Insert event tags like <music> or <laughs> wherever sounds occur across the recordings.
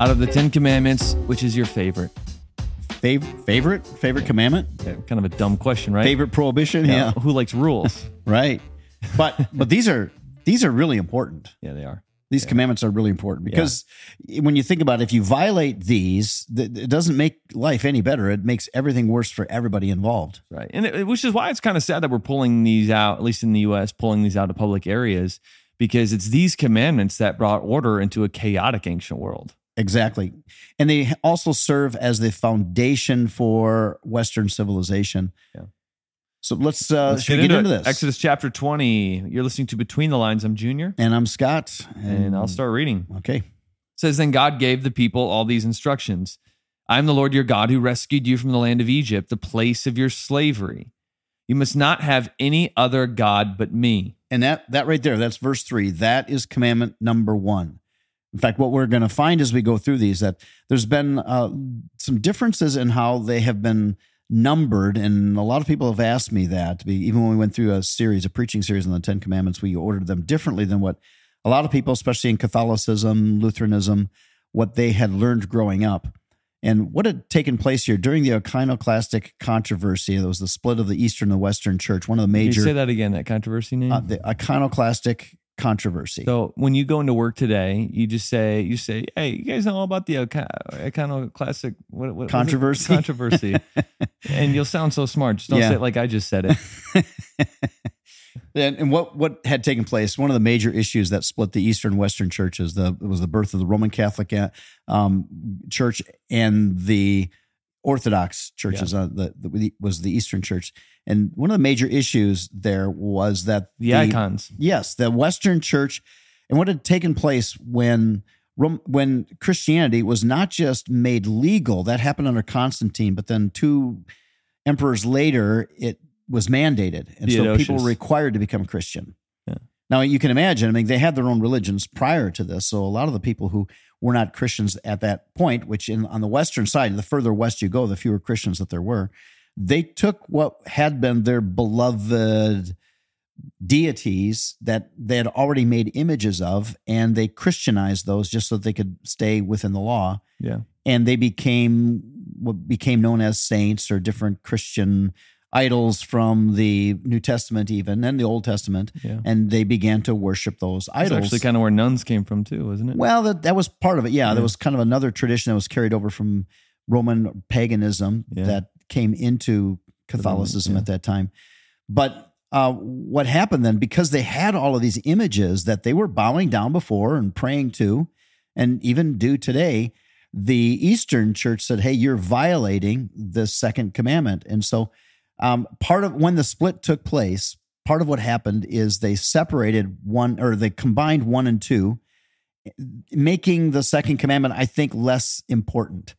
Out of the Ten Commandments, which is your favorite? Favorite, favorite, favorite commandment, Yeah, kind of a dumb question, right? favorite prohibition. Yeah, Who likes rules? <laughs> right. But but these are these are really important. yeah, they are. These commandments are really important because when you think about it, if you violate these, th- it doesn't make life any better. It makes everything worse for everybody involved. Right. And it, which is why it's kind of sad that we're pulling these out, at least in the US, pulling these out of public areas, because it's these commandments that brought order into a chaotic ancient world. Exactly. And they also serve as the foundation for Western civilization. Yeah. So let's, uh, Let's get into, it. this. Exodus chapter 20. You're listening to Between the Lines. I'm Junior, And I'm Scott. and I'll start reading. Okay. It says, Then God gave the people all these instructions I am the Lord your God who rescued you from the land of Egypt, the place of your slavery. You must not have any other God but me. And that that right there, that's verse three. That is commandment number one. In fact, what we're going to find as we go through these that there's been uh, some differences in how they have been numbered, and a lot of people have asked me that. Even when we went through a series, a preaching series on the Ten Commandments, we ordered them differently than what a lot of people, especially in Catholicism, Lutheranism, what they had learned growing up. And what had taken place here during the iconoclastic controversy, there was the split of the Eastern and the Western Church. One of the Can you major say that again, that controversy name? uh, the iconoclastic controversy. So when you go into work today, you just say, you say, hey, you guys know all about the iconoclastic what, what, what is it? Controversy? controversy, <laughs> and you'll sound so smart. Just don't Yeah. say it like I just said it. <laughs> and, and what what had taken place? One of the major issues that split the Eastern and Western churches the was the birth of the Roman Catholic uh, um, Church and the Orthodox churches. Uh, the, the was the Eastern Church, and one of the major issues there was that The, icons. Yes, the Western Church, and what had taken place when when Christianity was not just made legal. That happened under Constantine, but then two emperors later, it was mandated, and so people were required to become Christian. Now you can imagine. I mean, they had their own religions prior to this, so a lot of the people who were not Christians at that point, which in on the Western side, the further west you go, the fewer Christians that there were. They took what had been their beloved deities that they had already made images of and they christianized those just so they could stay within the law Yeah. and they became what became known as saints or different christian idols from the new testament even and the old testament Yeah. and they began to worship those That's idols actually kind of where nuns came from too, wasn't it? well, that, that was part of it. Yeah, Yeah. there was kind of another tradition that was carried over from Roman paganism Yeah. that came into Catholicism at that time. But uh, what happened then, because they had all of these images that they were bowing down before and praying to, and even do today, the Eastern Church said, "Hey, you're violating the second commandment." And so, um, part of when the split took place, part of what happened is they separated one or they combined one and two making the second commandment, I think, less important.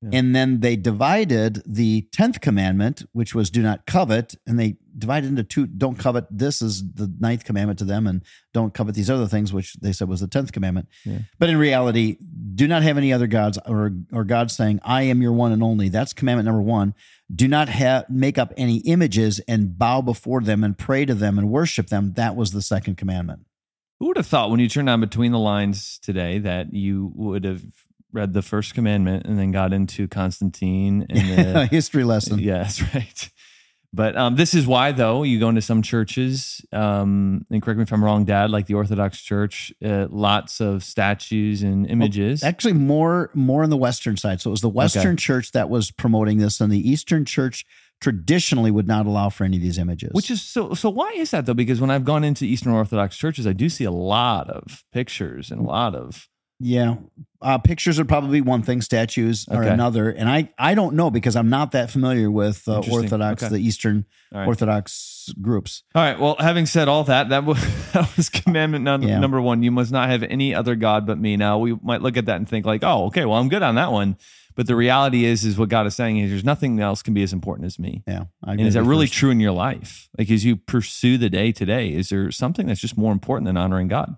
Yeah. And then they divided the 10th commandment, which was do not covet, and they divided into two don't covet. This is the ninth commandment to them, and don't covet these other things, which they said was the 10th commandment. Yeah. But in reality, do not have any other gods, or, or God saying, I am your one and only. That's commandment number one. Do not have make up any images and bow before them and pray to them and worship them. That was the second commandment. Who would have thought when you turned on Between the Lines today that you would have read the first commandment and then got into Constantine and <laughs> the, history lesson. Yeah, that's <laughs> right. But um, this is why, though, you go into some churches, um, and correct me if I'm wrong, Dad, like the Orthodox Church, uh, lots of statues and images. Actually, more more on the Western side. So it was the Western church that was promoting this, and the Eastern church traditionally would not allow for any of these images. Which is so. So why is that though? Because when I've gone into Eastern Orthodox churches, I do see a lot of pictures and a lot of yeah, uh, pictures are probably one thing, statues are Okay. another, and I I don't know because I'm not that familiar with uh, Orthodox, Okay. the Eastern right. Orthodox groups. All right. Well, having said all that, that was, <laughs> that was commandment num- Yeah. number one. You must not have any other god but me. Now we might look at that and think like, oh, okay, well, I'm good on that one. But the reality is, is what God is saying is, there's nothing else can be as important as me. Yeah, I And is that really true in your life? Like as you pursue the day today, is there something that's just more important than honoring God?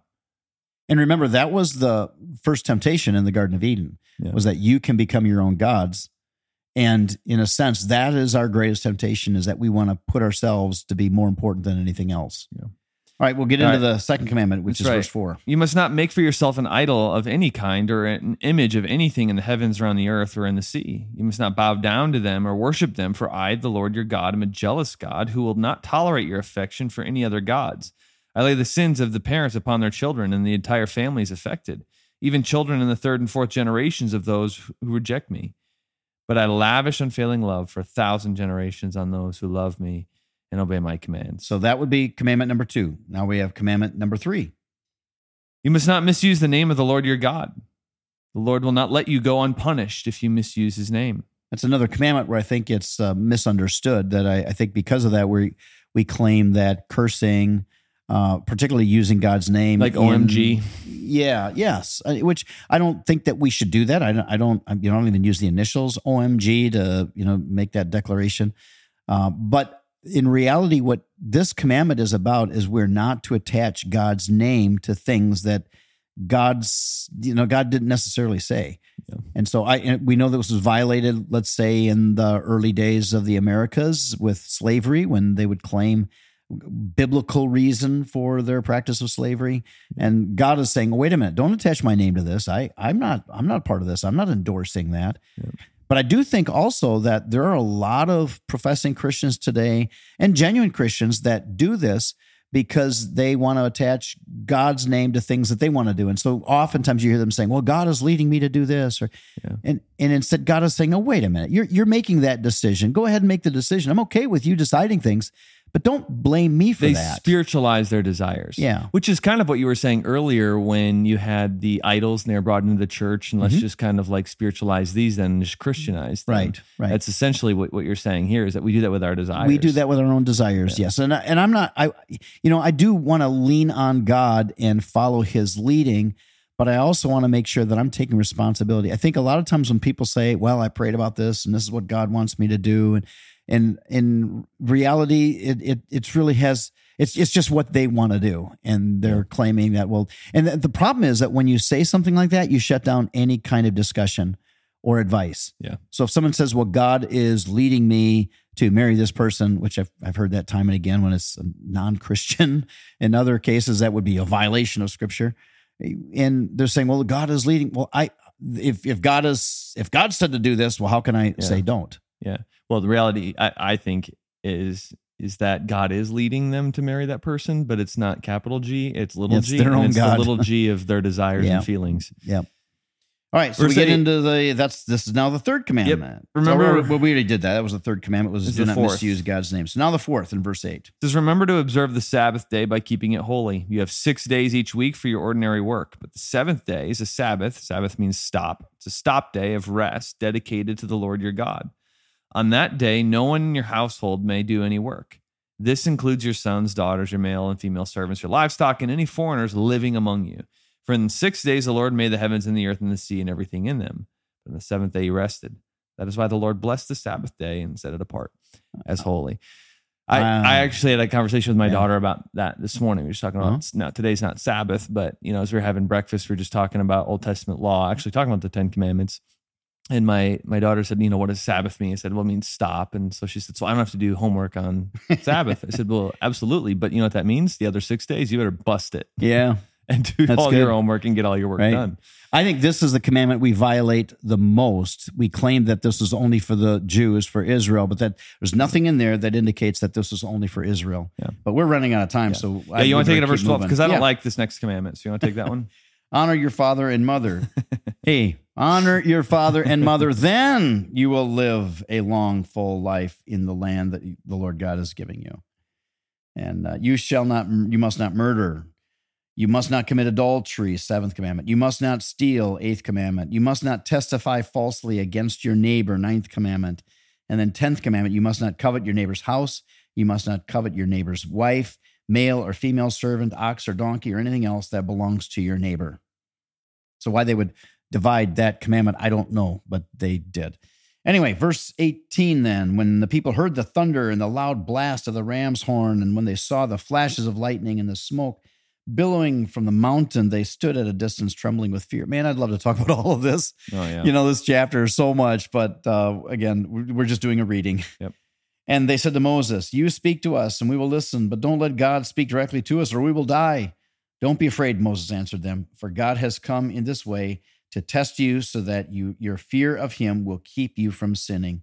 And remember, that was the first temptation in the Garden of Eden Yeah. was that you can become your own gods. And in a sense, that is our greatest temptation is that we want to put ourselves to be more important than anything else. All right, we'll get All into right. the second commandment, which That's is right. verse four. You must not make for yourself an idol of any kind or an image of anything in the heavens or on the earth or in the sea. You must not bow down to them or worship them, for I, the Lord your God, am a jealous God who will not tolerate your affection for any other gods. I lay the sins of the parents upon their children, and the entire family is affected, even children in the third and fourth generations of those who reject me. But I lavish unfailing love for a thousand generations on those who love me and obey my commands. So that would be commandment number two. Now we have commandment number three. You must not misuse the name of the Lord your God. The Lord will not let you go unpunished if you misuse his name. That's another commandment where I think it's uh, misunderstood. That I, I think because of that, we we claim that cursing, uh, particularly using God's name, Like in- OMG. Yeah, yes. Uh, Which I don't think that we should do that. I don't. I don't. I you don't even use the initials OMG to you know make that declaration. Uh, but in reality, what this commandment is about is we're not to attach God's name to things that God's you know God didn't necessarily say. Yeah. And so I and we know that this was violated, let's say in the early days of the Americas with slavery when they would claim biblical reason for their practice of slavery and God is saying wait a minute don't attach my name to this I I'm not I'm not part of this I'm not endorsing that Yeah. but I do think also that there are a lot of professing Christians today and genuine Christians that do this because they want to attach God's name to things that they want to do. And so oftentimes you hear them saying, "Well, God is leading me to do this," or Yeah. and and instead God is saying, "Oh, wait a minute. You're you're making that decision. Go ahead and make the decision. I'm okay with you deciding things, but don't blame me for They that." spiritualize their desires. Yeah. Which is kind of what you were saying earlier when you had the idols and they were brought into the church, and let's Mhm. just kind of like spiritualize these then and just Christianize them. Right, right. That's essentially what, what you're saying here is that we do that with our desires. We do that with our own desires, yes. And I- and I'm not I you know, I do want to lean on God and follow his leading, but I also want to make sure that I'm taking responsibility. I think a lot of times when people say, "Well, I prayed about this and this is what God wants me to do," and and in reality it it it's really has it's it's just what they want to do and they're claiming that well and the, the problem is that when you say something like that you shut down any kind of discussion or advice Yeah. so if someone says well god is leading me to marry this person which i've, I've heard that time and again when it's a non-christian <laughs> in other cases that would be a violation of scripture and they're saying well god is leading well i if if god is if god said to do this well how can i Yeah. say don't Yeah. Well, the reality I, I think is is that God is leading them to marry that person, but it's not capital G, it's little It's G. their and own it's God. the little <laughs> G of their desires Yeah. and feelings. Yep. All right, so we get into the that's this is now the third commandment. Remember- we, we already did that. That was the third commandment was It's do the not fourth. misuse God's name. So now the fourth in verse eight. It says, Remember to observe the Sabbath day by keeping it holy. You have six days each week for your ordinary work, but the seventh day is a Sabbath. Sabbath means stop. It's a stop day of rest dedicated to the Lord your God. On that day, no one in your household may do any work. This includes your sons, daughters, your male and female servants, your livestock, and any foreigners living among you. For in six days the Lord made the heavens and the earth and the sea and everything in them. But on the seventh day he rested. That is why the Lord blessed the Sabbath day and set it apart as holy. I, Wow. I actually had a conversation with my Yeah. daughter about that this morning. We were just talking about Uh-huh. now today's not Sabbath, but you know, as we were having breakfast, we are just talking about Old Testament law, actually talking about the Ten Commandments. And my my daughter said, you know, what does Sabbath mean? I said, well, it means stop. And so she said, so I don't have to do homework on <laughs> Sabbath. I said, well, absolutely. But you know what that means? The other six days, you better bust it Yeah. <laughs> and do That's all good. your homework and get all your work Right. done. I think this is the commandment we violate the most. We claim that this is only for the Jews, for Israel, but that there's nothing in there that indicates that this is only for Israel. Yeah. But we're running out of time, so Yeah, you want to take it to verse 12? Because I don't Yeah. like this next commandment. So you want to take that one? <laughs> honor your father and mother. hey, honor your father and mother, then you will live a long, full life in the land that the Lord God is giving you. And uh, you shall not, you must not murder. You must not commit adultery, seventh commandment. You must not steal, eighth commandment. You must not testify falsely against your neighbor, ninth commandment. And then, tenth commandment, you must not covet your neighbor's house. You must not covet your neighbor's wife, male or female servant, ox or donkey, or anything else that belongs to your neighbor. So, why they would divide that commandment, I don't know, but they did. Anyway, verse 18 then, when the people heard the thunder and the loud blast of the ram's horn, and when they saw the flashes of lightning and the smoke billowing from the mountain, they stood at a distance, trembling with fear. Man, I'd love to talk <laughs> about all of this. Oh, yeah. You know, this chapter so much, but uh, again, we're just doing a reading. Yep. <laughs> And they said to Moses, You speak to us, and we will listen, but don't let God speak directly to us, or we will die. Don't be afraid, Moses answered them, for God has come in this way to test you so that you, your fear of him will keep you from sinning.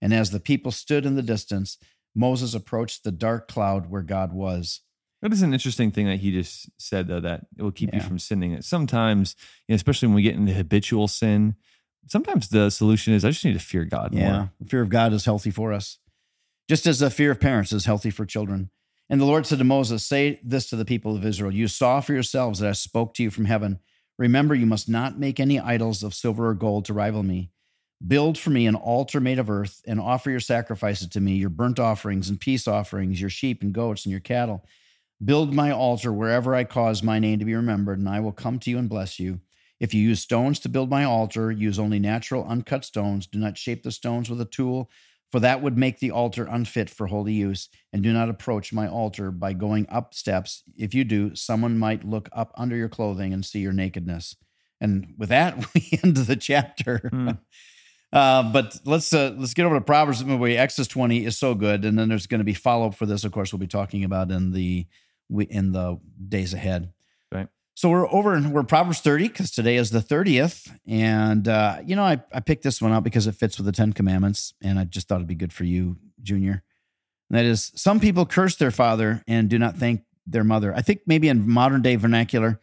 And as the people stood in the distance, Moses approached the dark cloud where God was. That is an interesting thing that he just said, though, that it will keep you from sinning. Sometimes, you know, especially when we get into habitual sin, sometimes the solution is I just need to fear God Yeah, more. the fear of God is healthy for us, just as the fear of parents is healthy for children. And the Lord said to Moses, Say this to the people of Israel You saw for yourselves that I spoke to you from heaven. Remember, you must not make any idols of silver or gold to rival me. Build for me an altar made of earth and offer your sacrifices to me, your burnt offerings and peace offerings, your sheep and goats and your cattle. Build my altar wherever I cause my name to be remembered, and I will come to you and bless you. If you use stones to build my altar, use only natural, uncut stones. Do not shape the stones with a tool, for that would make the altar unfit for holy use. And do not approach my altar by going up steps. If you do, someone might look up under your clothing and see your nakedness. And with that, <laughs> we end the chapter. Hmm. <laughs> Uh, but let's uh, let's get over to Proverbs. Movie Exodus twenty is so good, and then there's going to be follow up for this. Of course, we'll be talking about in the in the days ahead. Right. So we're over in we're Proverbs thirty because today is the thirtieth, and uh, you know I I picked this one out because it fits with the Ten Commandments, and I just thought it'd be good for you, Junior. And that is, some people curse their father and do not thank their mother. I think maybe in modern day vernacular,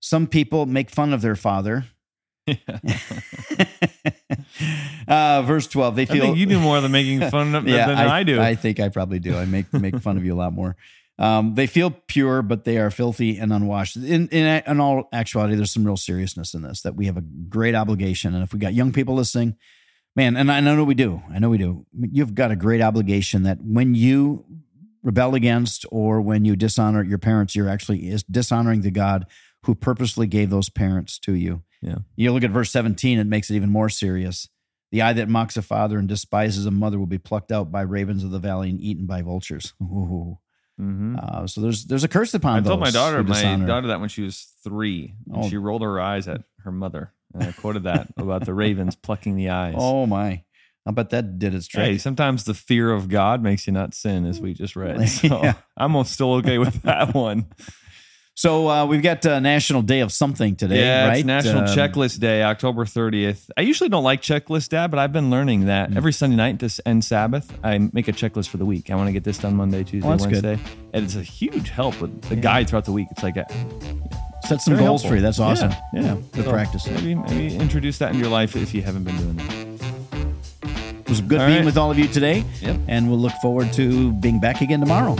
some people make fun of their father. <laughs> uh, verse 12, they I feel think you do more than making fun of <laughs> than I, do. I think I probably do. I make make fun of you a lot more. Um, they feel pure, but they are filthy and unwashed. In, in in all actuality, there's some real seriousness in this. That we have a great obligation, and if we got young people listening, man, and I know we do. I know we do. You've got a great obligation that when you rebel against or when you dishonor your parents, you're actually is dishonoring the God who purposely gave those parents to you. Yeah. You look at verse 17, it makes it even more serious. The eye that mocks a father and despises a mother will be plucked out by ravens of the valley and eaten by vultures. <laughs> Ooh. Mhm. Uh, so there's there's a curse upon I told my daughter, my dishonor. daughter, that when she was three, Oh. she rolled her eyes at her mother, and I quoted that <laughs> about the ravens plucking the eyes. Oh my! I bet that did its trick. Hey, sometimes the fear of God makes you not sin, as we just read. <laughs> So Yeah. I'm still okay with that <laughs> one. So uh, we've got uh, National Day of something today, yeah, right? it's National Um, Checklist Day, October 30th. I usually don't like checklist, Dad, but I've been learning that Mm. every Sunday night to end Sabbath, I make a checklist for the week. I want to get this done Monday, Tuesday, Oh, that's good. Wednesday, and it's a huge help with the guide throughout the week. It's like a Set some goals helpful. for you. That's awesome. Yeah, yeah. good So practice. Maybe, maybe introduce that in your life if you haven't been doing that. It was good All being right. with all of you today, Yep. and we'll look forward to being back again tomorrow.